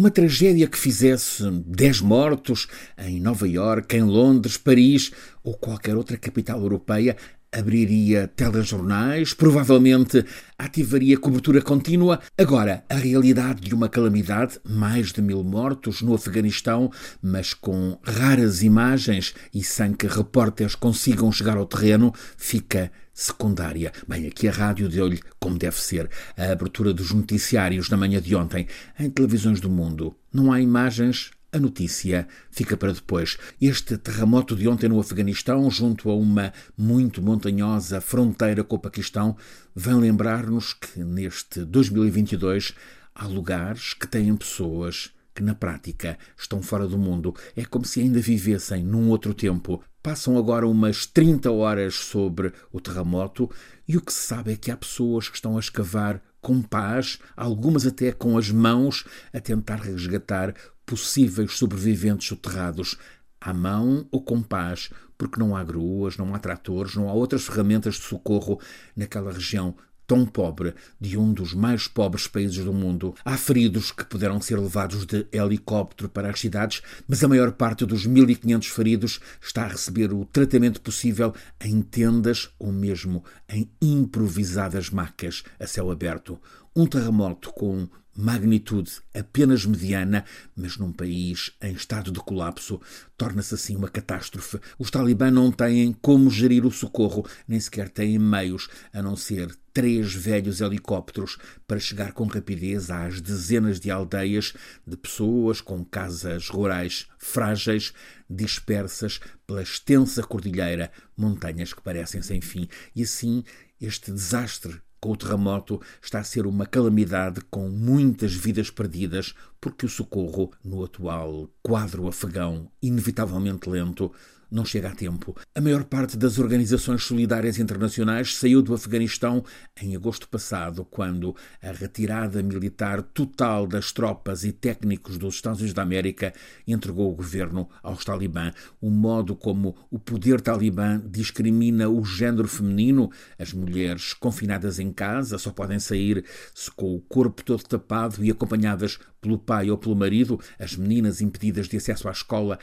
Uma tragédia que fizesse 10 mortos em Nova Iorque, em Londres, Paris ou qualquer outra capital europeia abriria telejornais, provavelmente ativaria cobertura contínua. Agora, a realidade de uma calamidade, mais de mil mortos no Afeganistão, mas com raras imagens e sem que repórteres consigam chegar ao terreno, fica secundária. Bem, aqui a rádio deu-lhe, como deve ser, a abertura dos noticiários na manhã de ontem em televisões do mundo. Não há imagens, a notícia fica para depois. Este terremoto de ontem no Afeganistão, junto a uma muito montanhosa fronteira com o Paquistão, vem lembrar-nos que neste 2022 há lugares que têm pessoas que na prática estão fora do mundo. É como se ainda vivessem num outro tempo. Passam agora umas 30 horas sobre o terremoto e o que se sabe é que há pessoas que estão a escavar com paz, algumas até com as mãos, a tentar resgatar possíveis sobreviventes soterrados à mão ou com paz, porque não há gruas, não há tratores, não há outras ferramentas de socorro naquela região tão pobre de um dos mais pobres países do mundo. Há feridos que puderam ser levados de helicóptero para as cidades, mas a maior parte dos 1.500 feridos está a receber o tratamento possível em tendas ou mesmo em improvisadas macas a céu aberto. Um terremoto com magnitude apenas mediana, mas num país em estado de colapso, torna-se assim uma catástrofe. Os talibã não têm como gerir o socorro, nem sequer têm meios, a não ser três velhos helicópteros para chegar com rapidez às dezenas de aldeias de pessoas com casas rurais frágeis, dispersas pela extensa cordilheira, montanhas que parecem sem fim. E assim, este desastre com o terremoto está a ser uma calamidade com muitas vidas perdidas, porque o socorro, no atual quadro afegão, inevitavelmente lento, não chega a tempo. A maior parte das organizações solidárias internacionais saiu do Afeganistão em agosto passado, quando a retirada militar total das tropas e técnicos dos Estados Unidos da América entregou o governo aos talibã. O modo como o poder talibã discrimina o género feminino, as mulheres confinadas em casa só podem sair se com o corpo todo tapado e acompanhadas pelo pai ou pelo marido, as meninas impedidas de acesso à escola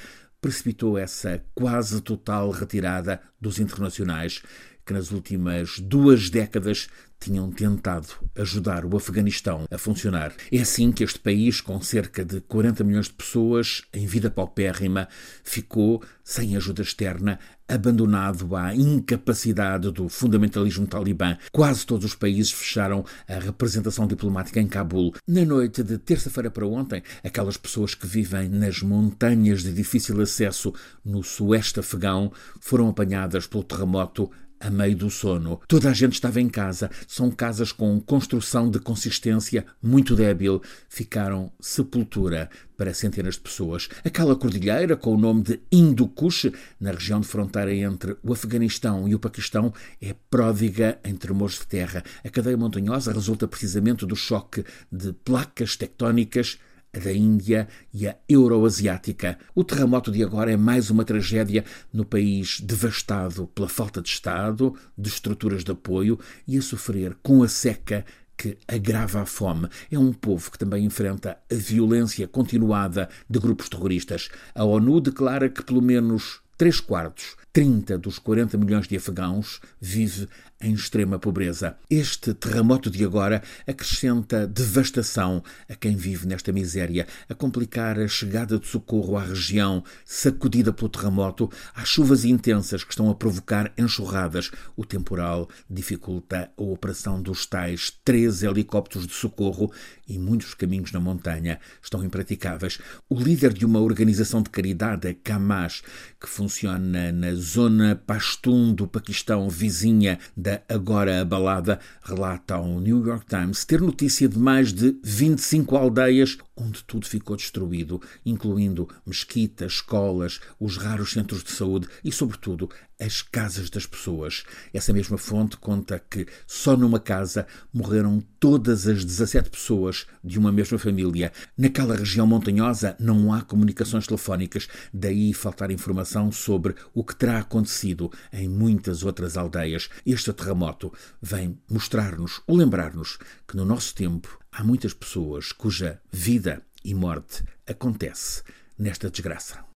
precipitou essa quase total retirada dos internacionais que nas últimas duas décadas tinham tentado ajudar o Afeganistão a funcionar. É assim que este país, com cerca de 40 milhões de pessoas em vida paupérrima, ficou, sem ajuda externa, abandonado à incapacidade do fundamentalismo talibã. Quase todos os países fecharam a representação diplomática em Cabul. Na noite de terça-feira para ontem, aquelas pessoas que vivem nas montanhas de difícil acesso no sueste afegão foram apanhadas pelo terremoto a meio do sono. Toda a gente estava em casa. São casas com construção de consistência muito débil. Ficaram sepultura para centenas de pessoas. Aquela cordilheira, com o nome de Hindu Kush, na região de fronteira entre o Afeganistão e o Paquistão, é pródiga em tremores de terra. A cadeia montanhosa resulta precisamente do choque de placas tectónicas da Índia e a euroasiática. O terremoto de agora é mais uma tragédia no país devastado pela falta de Estado, de estruturas de apoio e a sofrer com a seca que agrava a fome. É um povo que também enfrenta a violência continuada de grupos terroristas. A ONU declara que pelo menos três quartos 30 dos 40 milhões de afegãos vive em extrema pobreza. Este terremoto de agora acrescenta devastação a quem vive nesta miséria, a complicar a chegada de socorro à região sacudida pelo terremoto, às chuvas intensas que estão a provocar enxurradas. O temporal dificulta a operação dos tais três helicópteros de socorro e muitos caminhos na montanha estão impraticáveis. O líder de uma organização de caridade, a Kamash, que funciona na zona Pashtun do Paquistão, vizinha da agora abalada, relata ao New York Times ter notícia de mais de 25 aldeias onde tudo ficou destruído, incluindo mesquitas, escolas, os raros centros de saúde e, sobretudo, as casas das pessoas. Essa mesma fonte conta que só numa casa morreram todas as 17 pessoas de uma mesma família. Naquela região montanhosa não há comunicações telefónicas, daí faltar informação sobre o que acontecido em muitas outras aldeias. Este terremoto vem mostrar-nos ou lembrar-nos que no nosso tempo há muitas pessoas cuja vida e morte acontece nesta desgraça.